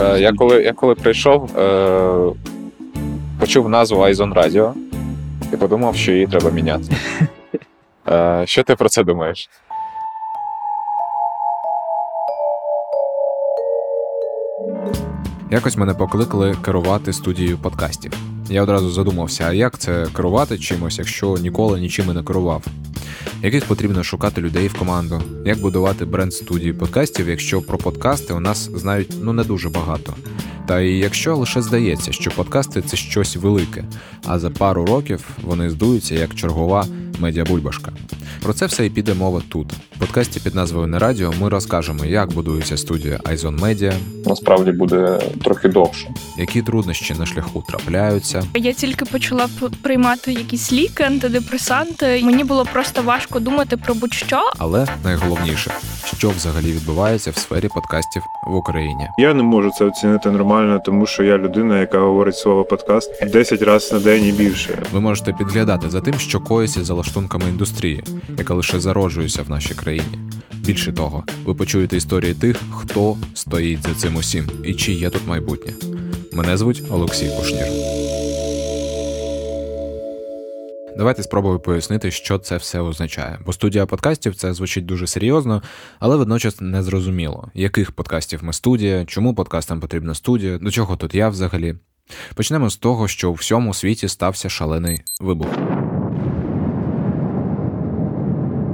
Е, я коли я коли прийшов, е, почув назву Айзон Радіо і подумав, що її треба міняти. Е, Що ти про це думаєш? Якось мене покликали керувати студією подкастів. Я одразу задумався, а як це керувати чимось, якщо ніколи нічим і не керував? Яких потрібно шукати людей в команду, як будувати бренд студії подкастів, якщо про подкасти у нас знають ну не дуже багато. Та і якщо лише здається, що подкасти це щось велике, а за пару років вони здуються як чергова медіабульбашка. Про це все і піде мова тут. Подкасті під назвою Не Радіо ми розкажемо, як будується студія iZone Media, Насправді буде трохи довше. які труднощі на шляху трапляються, Я тільки почала приймати якісь ліки, антидепресанти. Мені було просто важко думати про будь-що. але найголовніше, що взагалі відбувається в сфері подкастів в Україні. Я не можу це оцінити нормально, тому що я людина, яка говорить слово подкаст 10 разів на день і більше. Ви можете підглядати за тим, що коїться за лаштунками індустрії, яка лише зароджується в нашій країні. Більше того, ви почуєте історії тих, хто стоїть за цим усім і чи є тут майбутнє. Мене звуть Олексій Кушнір. Давайте спробую пояснити, що це все означає. Бо студія подкастів це звучить дуже серйозно, але водночас незрозуміло, яких подкастів ми студія, чому подкастам потрібна студія, до чого тут я взагалі. Почнемо з того, що у всьому світі стався шалений вибух.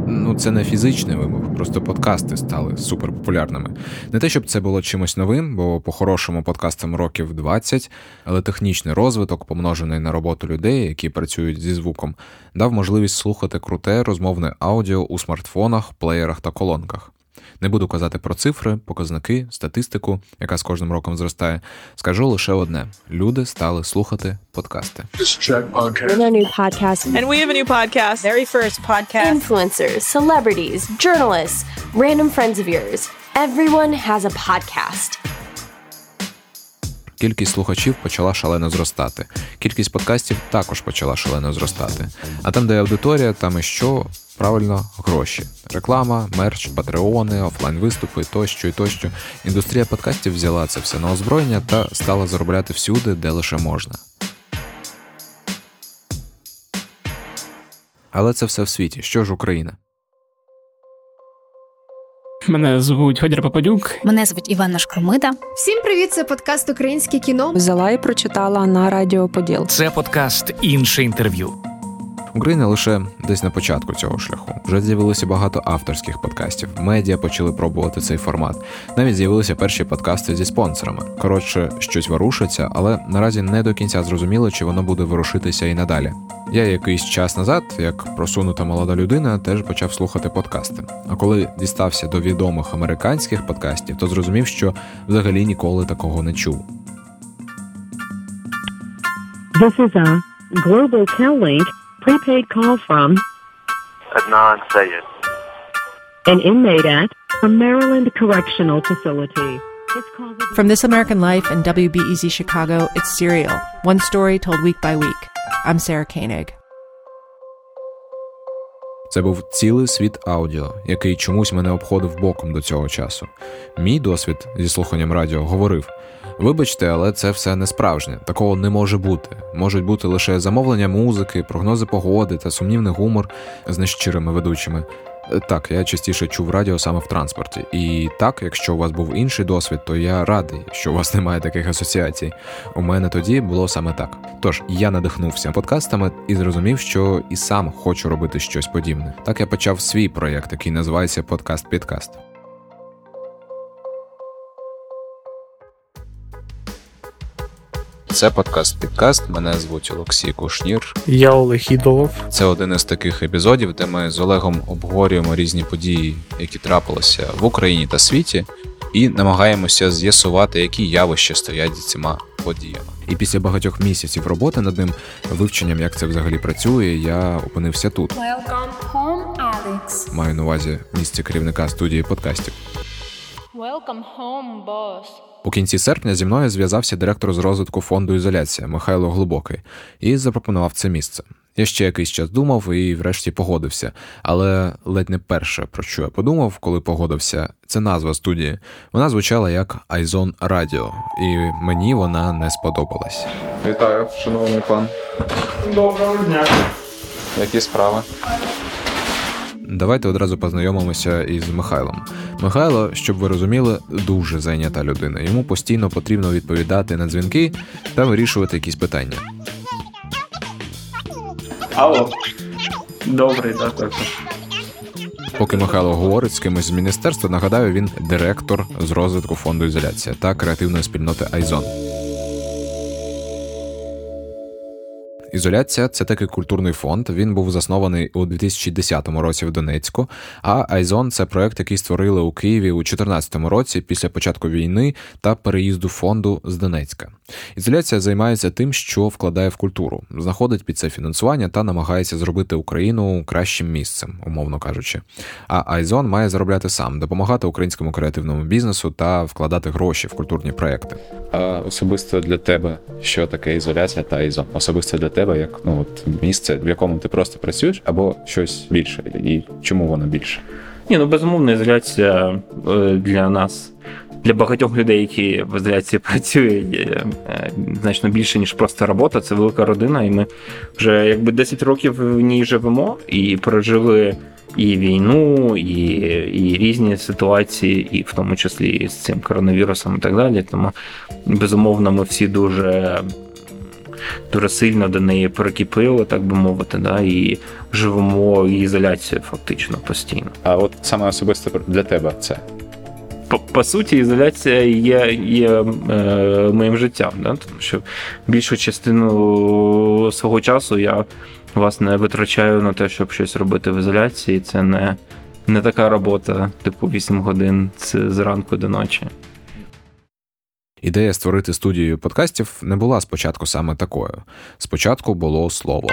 Ну, це не фізичний вибух, просто подкасти стали суперпопулярними. Не те, щоб це було чимось новим, бо по-хорошому подкастам років 20, але технічний розвиток, помножений на роботу людей, які працюють зі звуком, дав можливість слухати круте розмовне аудіо у смартфонах, плеєрах та колонках. Не буду казати про цифри, показники, статистику, яка з кожним роком зростає. Скажу лише одне: люди стали слухати подкасти. In our new podcast, And we have a new podcast. Very first podcast. influencers, celebrities, journalists, random friends of yours. Everyone has a podcast. Кількість слухачів почала шалено зростати. Кількість подкастів також почала шалено зростати. А там, де аудиторія, там і що правильно гроші. Реклама, мерч, патреони, офлайн виступи тощо і тощо. Індустрія подкастів взяла це все на озброєння та стала заробляти всюди, де лише можна. Але це все в світі. Що ж Україна? Мене звуть Федір Попадюк. Мене звуть Івана Шкромида. Всім привіт! Це подкаст Українське кіно. Взяла і прочитала на Радіо Поділ. Це подкаст інше інтерв'ю. Україна лише десь на початку цього шляху. Вже з'явилося багато авторських подкастів. Медіа почали пробувати цей формат. Навіть з'явилися перші подкасти зі спонсорами. Коротше, щось ворушиться, але наразі не до кінця зрозуміло, чи воно буде ворушитися і надалі. Я якийсь час назад, як просунута молода людина, теж почав слухати подкасти. А коли дістався до відомих американських подкастів, то зрозумів, що взагалі ніколи такого не чув. This is a Global prepaid call from Adnan Sayed. an inmate at a Maryland correctional facility. From This American Life and WBEZ Chicago, it's Serial, one story told week by week. I'm Sarah Koenig. Це був цілий світ аудіо, який чомусь мене обходив боком до цього часу. Мій досвід зі слуханням радіо говорив: Вибачте, але це все не справжнє, такого не може бути. Можуть бути лише замовлення музики, прогнози погоди та сумнівний гумор з нещирими ведучими. Е, Так, я частіше чув радіо саме в транспорті. І так, якщо у вас був інший досвід, то я радий, що у вас немає таких асоціацій. У мене тоді було саме так. Тож я надихнувся подкастами і зрозумів, що і сам хочу робити щось подібне. Так я почав свій проєкт, який називається Подкаст Підкаст. Це подкаст Підкаст. Мене звуть Олексій Кушнір. Я Олег Ідолов. Це один із таких епізодів, де ми з Олегом обговорюємо різні події, які трапилися в Україні та світі, і намагаємося з'ясувати, які явища стоять за цими подіями. І після багатьох місяців роботи над ним, вивченням, як це взагалі працює, я опинився тут. Welcome home, Alex. Маю на увазі місце керівника студії подкастів. Welcome home, boss. У кінці серпня зі мною зв'язався директор з розвитку фонду ізоляція Михайло Глибокий і запропонував це місце. Я ще якийсь час думав і врешті погодився. Але ледь не перше, про що я подумав, коли погодився, це назва студії. Вона звучала як Айзон Радіо, і мені вона не сподобалась. Вітаю, шановний пан. Доброго дня. Які справи? Давайте одразу познайомимося із Михайлом. Михайло, щоб ви розуміли, дуже зайнята людина. Йому постійно потрібно відповідати на дзвінки та вирішувати якісь питання. Алло. Добрий, так, так. Поки Михайло говорить з кимось з міністерства, нагадаю, він директор з розвитку фонду ізоляція та креативної спільноти Айзон. Ізоляція це такий культурний фонд. Він був заснований у 2010 році в Донецьку. А Айзон це проект, який створили у Києві у 2014 році після початку війни та переїзду фонду з Донецька. Ізоляція займається тим, що вкладає в культуру, знаходить під це фінансування та намагається зробити Україну кращим місцем, умовно кажучи. А Айзон має заробляти сам, допомагати українському креативному бізнесу та вкладати гроші в культурні проекти. А особисто для тебе, що таке ізоляція та Айзон? Особисто для тебе, як ну от місце, в якому ти просто працюєш, або щось більше, і чому воно більше? Ні, ну безумовно, ізоляція е, для нас, для багатьох людей, які в ізоляції працюють, е, значно більше, ніж просто робота. Це велика родина, і ми вже якби 10 років в ній живемо і прожили і війну, і і різні ситуації, і в тому числі і з цим коронавірусом і так далі. Тому безумовно, ми всі дуже. Дуже сильно до неї прикипили, так би мовити, да, і живемо ізоляцією фактично постійно. А от саме особисто для тебе це? По, по суті, ізоляція є є е, моїм життям, да? тому що більшу частину свого часу я власне витрачаю на те, щоб щось робити в ізоляції. Це не, не така робота, типу 8 годин зранку до ночі. Ідея створити студію подкастів не була спочатку саме такою. Спочатку було слово.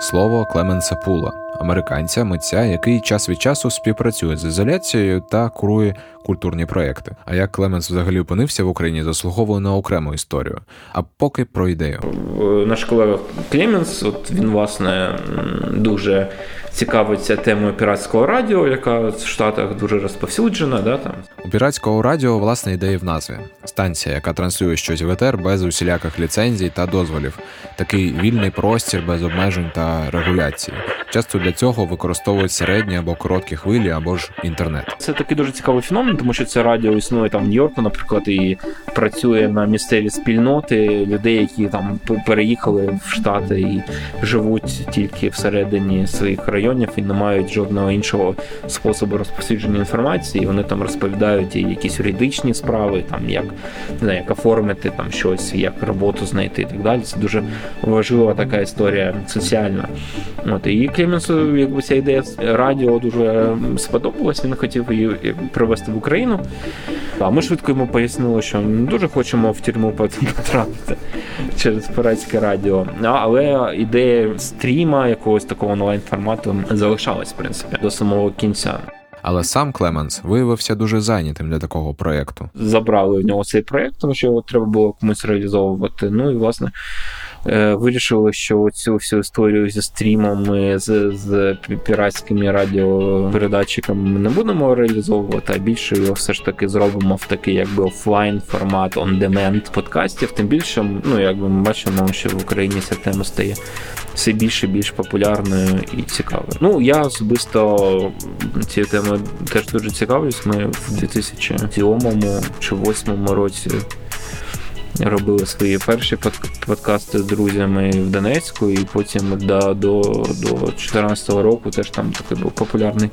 Слово Клеменса Пула, американця, митця, який час від часу співпрацює з Ізоляцією та курує культурні проекти. А як Клеменс взагалі опинився в Україні, заслуговує на окрему історію. А поки про ідею. Наш колега Клеменс, от він власне дуже цікавиться темою піратського радіо, яка в Штатах дуже розповсюджена. Да, там. У піратського радіо власне ідея в назві станція, яка транслює щось в етер без усіляких ліцензій та дозволів. Такий вільний простір без обмежень та регуляції. Часто для цього використовують середні або короткі хвилі, або ж інтернет. Це такий дуже цікавий феномен, тому що це радіо існує там в Нью-Йорку, наприклад, і працює на місцеві спільноти людей, які там переїхали в Штати і живуть тільки всередині своїх районів і не мають жодного іншого способу розповсюдження інформації. Вони там розповідають і якісь юридичні справи, там як не знаю, як оформити там щось, як роботу знайти і так далі. Це дуже важлива така історія соціальна. От і Клеменсу, якби ця ідея радіо дуже сподобалась. Він хотів її привезти в Україну. А ми швидко йому пояснили, що не дуже хочемо в тюрму потрапити через пиратське радіо. Але ідея стріма якогось такого онлайн формату залишалась в принципі до самого кінця. Але сам Клеменс виявився дуже зайнятим для такого проєкту. Забрали в нього цей проєкт, тому що його треба було комусь реалізовувати. Ну і власне вирішили, що цю всю історію зі стрімами, з з піратськими радіопередатчиками ми не будемо реалізовувати, а більше його все ж таки зробимо в такий якби офлайн формат on-demand подкастів. Тим більше, ну якби ми бачимо, що в Україні ця тема стає все більше і більш популярною і цікавою. Ну я особисто цією темою теж дуже цікавлюсь. Ми в 2007 чи 2008 році робили свої перші подкасти з друзями в Донецьку, і потім до до, до 2014 року теж там такий був популярний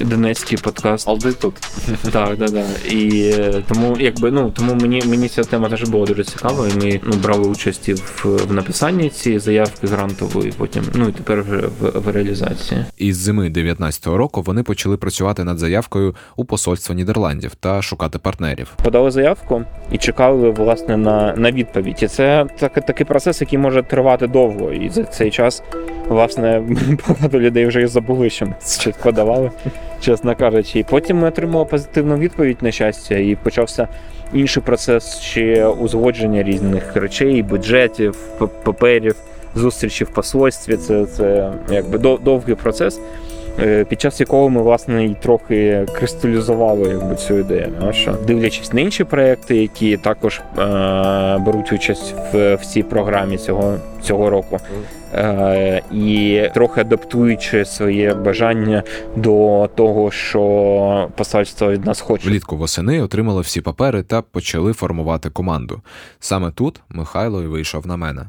донецький подкаст. Алди тут. Так, так, так. І тому, якби ну тому мені мені ця тема теж була дуже цікава. І ми ну, брали участь в, в написанні цієї заявки грантової, потім ну і тепер вже в, в реалізації. Із зими 19-го року вони почали працювати над заявкою у посольство Нідерландів та шукати партнерів. Подали заявку і чекали власне на на відповідь. І це так, такий процес, який може тривати довго. І за цей час власне багато людей вже і забули, що ми щось подавали чесно кажучи. І потім ми отримали позитивну відповідь на щастя, і почався інший процес ще узгодження різних речей, бюджетів, паперів, зустрічі в посольстві. Це це якби довгий процес. Е, під час якого ми власне і трохи кристалізували якби цю ідею. Що дивлячись на інші проекти, які також е, беруть участь в, в цій програмі цього цього року, і трохи адаптуючи своє бажання до того, що посольство від нас хоче. Влітку восени отримали всі папери та почали формувати команду. Саме тут Михайло і вийшов на мене.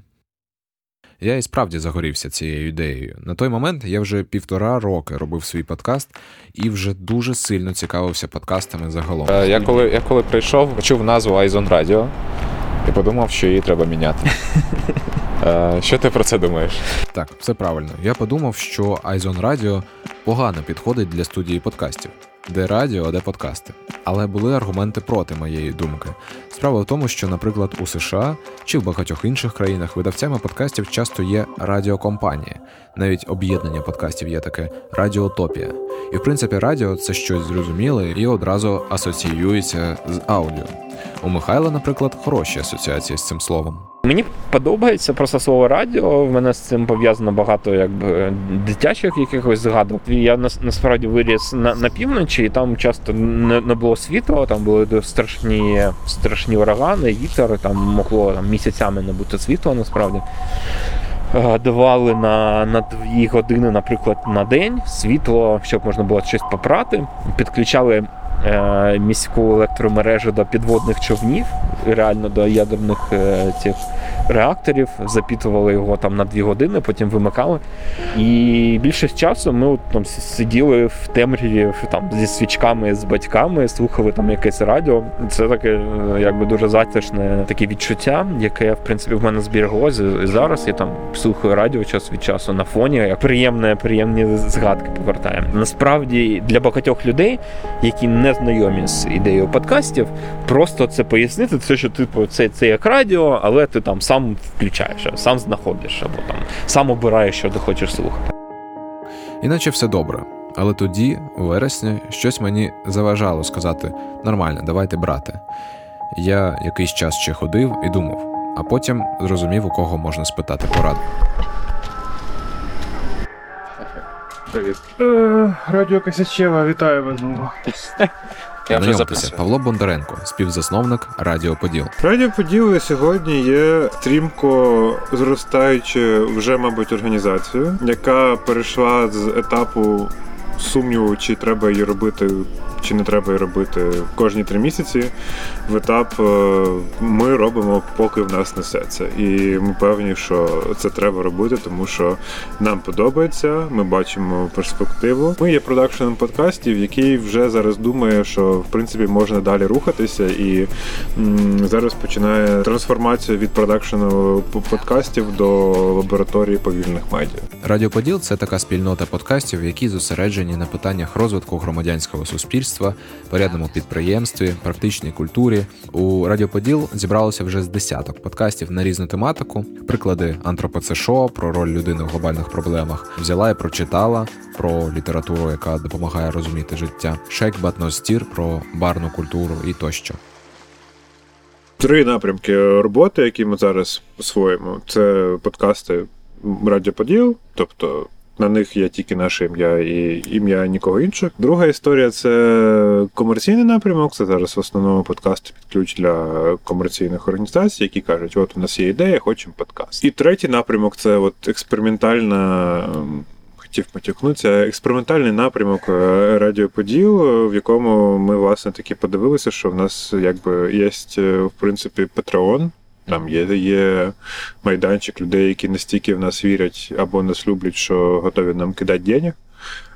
Я і справді загорівся цією ідеєю. На той момент я вже півтора роки робив свій подкаст і вже дуже сильно цікавився подкастами загалом. Е, я коли я коли прийшов, почув назву Айзон Радіо і подумав, що її треба міняти. Е, що ти про це думаєш? Так, все правильно. Я подумав, що Айзон Радіо погано підходить для студії подкастів де радіо, а де подкасти. Але були аргументи проти моєї думки. Справа в тому, що, наприклад, у США чи в багатьох інших країнах видавцями подкастів часто є радіокомпанії. Навіть об'єднання подкастів є таке радіотопія. І в принципі, радіо це щось зрозуміле і одразу асоціюється з аудіо. У Михайла, наприклад, хороші асоціації з цим словом. Мені подобається просто слово радіо. В мене з цим пов'язано багато якби дитячих якихось згадок. Я насправді виріс на на півночі, і там часто не, не було світла, там були страшні страшні урагани, вітер, там могло там, місяцями не бути світла насправді. Давали на на дві години, наприклад, на день світло, щоб можна було щось попрати. Підключали Е, міську електромережу до підводних човнів, реально до ядерних е, цих реакторів, запітували його там на дві години, потім вимикали. І більшість часу ми там сиділи в темряві там зі свічками з батьками, слухали там якесь радіо. Це таке, е, якби дуже затишне таке відчуття, яке в принципі в мене зберіглося і зараз. Я там слухаю радіо час від часу на фоні, як приємне, приємні згадки повертає. Насправді для багатьох людей, які не знайомі з ідеєю подкастів, просто це пояснити, це що типу це, це як радіо, але ти там сам сам включаєш, сам знаходиш, або там сам обираєш, що ти хочеш слухати. Іначе все добре. Але тоді, у вересні, щось мені заважало сказати нормально, давайте брати. Я якийсь час ще ходив і думав, а потім зрозумів, у кого можна спитати пораду. Привіт. Е, Радіо Косячева, вітаю вас знову. Я Знайомтеся, Павло Бондаренко, співзасновник Радіо Поділ. Радіо Поділ сьогодні є стрімко зростаючою вже, мабуть, організацією, яка перейшла з етапу сумніву, чи треба її робити чи не треба її робити кожні три місяці. В етап е, ми робимо, поки в нас несеться. І ми певні, що це треба робити, тому що нам подобається. Ми бачимо перспективу. Ми є продакшеном подкастів, який вже зараз думає, що в принципі можна далі рухатися, і зараз починає трансформацію від продакшену подкастів до лабораторії повільних медіа. Радіоподіл це така спільнота подкастів, які зосереджені на питаннях розвитку громадянського суспільства суспільства, порядному підприємстві, практичній культурі. У Радіоподіл зібралося вже з десяток подкастів на різну тематику. Приклади антропоцешо про роль людини в глобальних проблемах взяла і прочитала про літературу, яка допомагає розуміти життя. Шек Батностір про барну культуру і тощо. Три напрямки роботи, які ми зараз освоїмо, це подкасти Радіоподіл, тобто на них є тільки наше ім'я і ім'я нікого іншого. Друга історія це комерційний напрямок. Це зараз в основному подкасти під ключ для комерційних організацій, які кажуть, от у нас є ідея, хочемо подкаст. І третій напрямок це от експериментальна. Ем, хотів потякнутися експериментальний напрямок е, радіоподіл, в якому ми власне таки подивилися, що в нас якби є в принципі Патреон, там є є майданчик людей, які настільки в нас вірять або нас люблять, що готові нам кидати денег.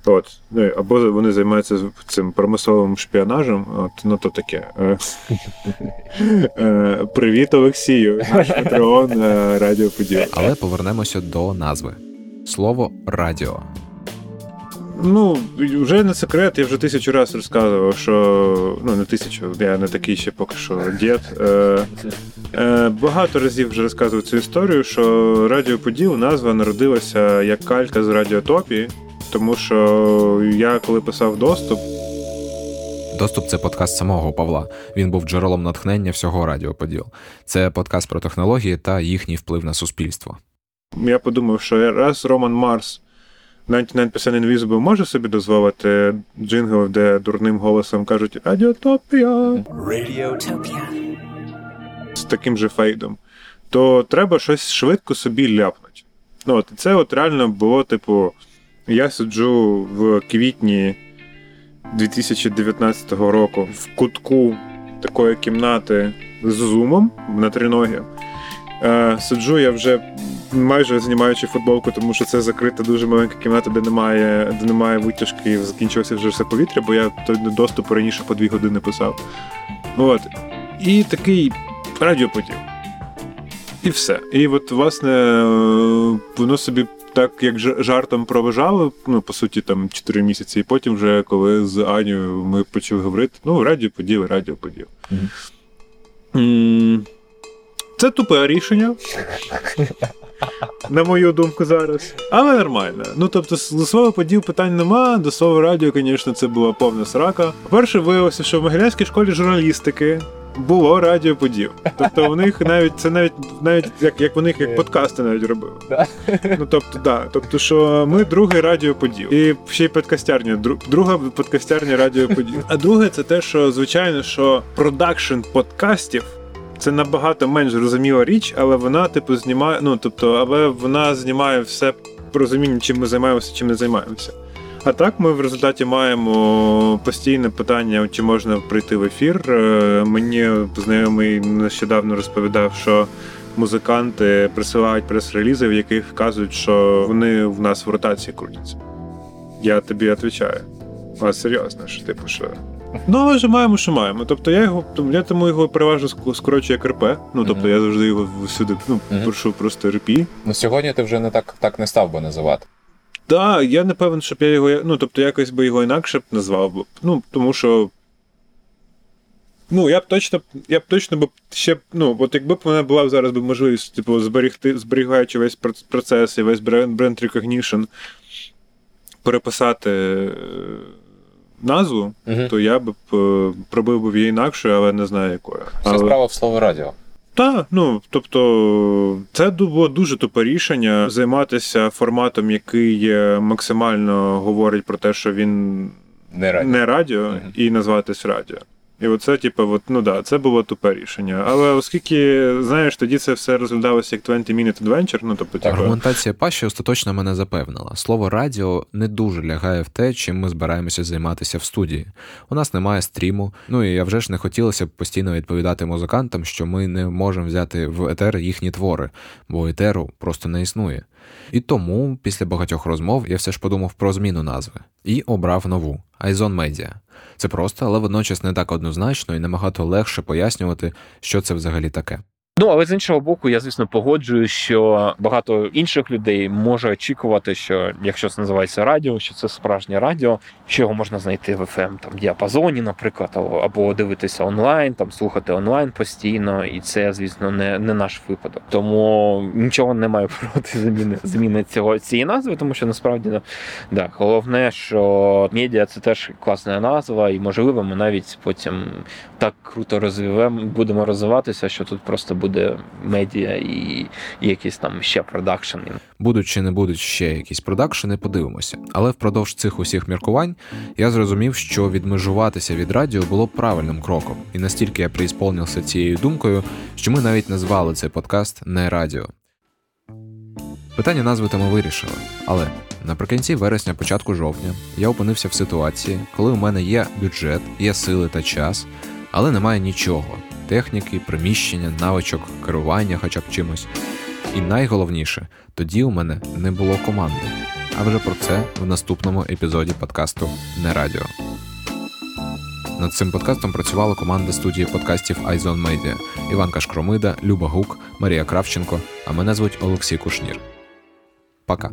От, ну, Або вони займаються цим промисловим шпіонажем. От, ну то таке. Е, е, привіт, Олексію, наш патреон е, Радіо Поділ. Але повернемося до назви. Слово радіо. Ну, вже не секрет, я вже тисячу разів розказував, що ну не тисячу, я не такий ще поки що дід. Е, е, Багато разів вже розказував цю історію, що Радіо Поділ назва народилася як калька з Радіотопії, тому що я коли писав доступ. Доступ це подкаст самого Павла. Він був джерелом натхнення всього Радіо Поділ. Це подкаст про технології та їхній вплив на суспільство. Я подумав, що раз Роман Марс 99% Invisible може собі дозволити джингл, де дурним голосом кажуть Радіотопія з таким же фейдом, то треба щось швидко собі ляпнути. Ну, от, це от реально було, типу, я сиджу в квітні 2019 року в кутку такої кімнати з зумом на триногі. Е, сиджу я вже майже знімаючи футболку, тому що це закрита дуже маленька кімната, де немає де немає витяжки, закінчилося вже все повітря, бо я той доступ раніше по дві години писав. От. І такий радіопотік. І все. І от, власне, воно собі так як жартом проважало, ну, по суті, там 4 місяці, і потім, вже коли з Аню ми почали говорити, ну, радіоподіл, радіоподіл. Mm-hmm. Це тупе рішення. На мою думку, зараз. Але нормально. Ну, тобто, до слова поділ питань нема, до слова радіо, звісно, це була повна срака. По-перше, виявилося, що в Могилянській школі журналістики було радіо поділ. Тобто у них навіть це навіть навіть як як вони як подкасти навіть робили. Ну тобто, да. Тобто, що ми другий радіо поділ. І ще й подкастярня, друга подкастярня радіо поділ. А друге, це те, що звичайно, що продакшн подкастів. Це набагато менш зрозуміла річ, але вона, типу, знімає. Ну, тобто, але вона знімає все розуміння, чим ми займаємося, чим не займаємося. А так ми в результаті маємо постійне питання, чи можна прийти в ефір. Е, мені знайомий нещодавно розповідав, що музиканти присилають прес-релізи, в яких вказують, що вони в нас в ротації крутяться. Я тобі відповідаю. А серйозно, що типу, що. Ну, але ж маємо, що маємо. Тобто я його я тому його переважно скорочую як РП. Ну тобто mm-hmm. я завжди його всюди ну, mm-hmm. прошу просто РП. Ну сьогодні ти вже не так так не став би називати. Так, я не певен, щоб я його. Ну, тобто, якось би його інакше б назвав. б. Ну, тому що. Ну, я б точно я б точно б ще. Ну, от якби б мене була зараз би можливість, типу, зберігти, зберігаючи весь процес і весь бренд brand recognition, переписати е, назву, угу. то я б е, пробив би її інакше, але не знаю якою. Це але... справа в слово радіо. Так, ну тобто, це було дуже тупе рішення займатися форматом, який максимально говорить про те, що він не радіо, не радіо угу. і назватись радіо. І оце, типу, от, ну да, це було тупе рішення. Але оскільки, знаєш, тоді це все розглядалося як 20-minute adventure, ну тобто типу... Аргументація Паші остаточно мене запевнила. Слово радіо не дуже лягає в те, чим ми збираємося займатися в студії. У нас немає стріму, ну і я вже ж не хотілося б постійно відповідати музикантам, що ми не можемо взяти в етер їхні твори, бо етеру просто не існує. І тому, після багатьох розмов, я все ж подумав про зміну назви і обрав нову Айзон Медіа. Це просто, але водночас не так однозначно і набагато легше пояснювати, що це взагалі таке. Ну, але з іншого боку, я звісно погоджую, що багато інших людей може очікувати, що якщо це називається радіо, що це справжнє радіо, що його можна знайти в fm там діапазоні, наприклад, або дивитися онлайн, там слухати онлайн постійно, і це, звісно, не не наш випадок. Тому нічого не маю проти зміни зміни цього цієї назви, тому що насправді ну, да, головне, що медіа це теж класна назва, і можливо, ми навіть потім так круто розвивемо, будемо розвиватися, що тут просто буде медіа і, і якісь там ще продакшени. Будуть чи не будуть ще якісь продакшени, подивимося. Але впродовж цих усіх міркувань я зрозумів, що відмежуватися від радіо було правильним кроком, і настільки я приісполнився цією думкою, що ми навіть назвали цей подкаст не радіо. Питання назви ми вирішили, але наприкінці вересня, початку жовтня, я опинився в ситуації, коли у мене є бюджет, є сили та час, але немає нічого техніки, приміщення, навичок, керування хоча б чимось. І найголовніше, тоді у мене не було команди. А вже про це в наступному епізоді подкасту Не Радіо. Над цим подкастом працювала команда студії подкастів iZone Media Іванка Шкромида, Люба Гук, Марія Кравченко, а мене звуть Олексій Кушнір. Пока.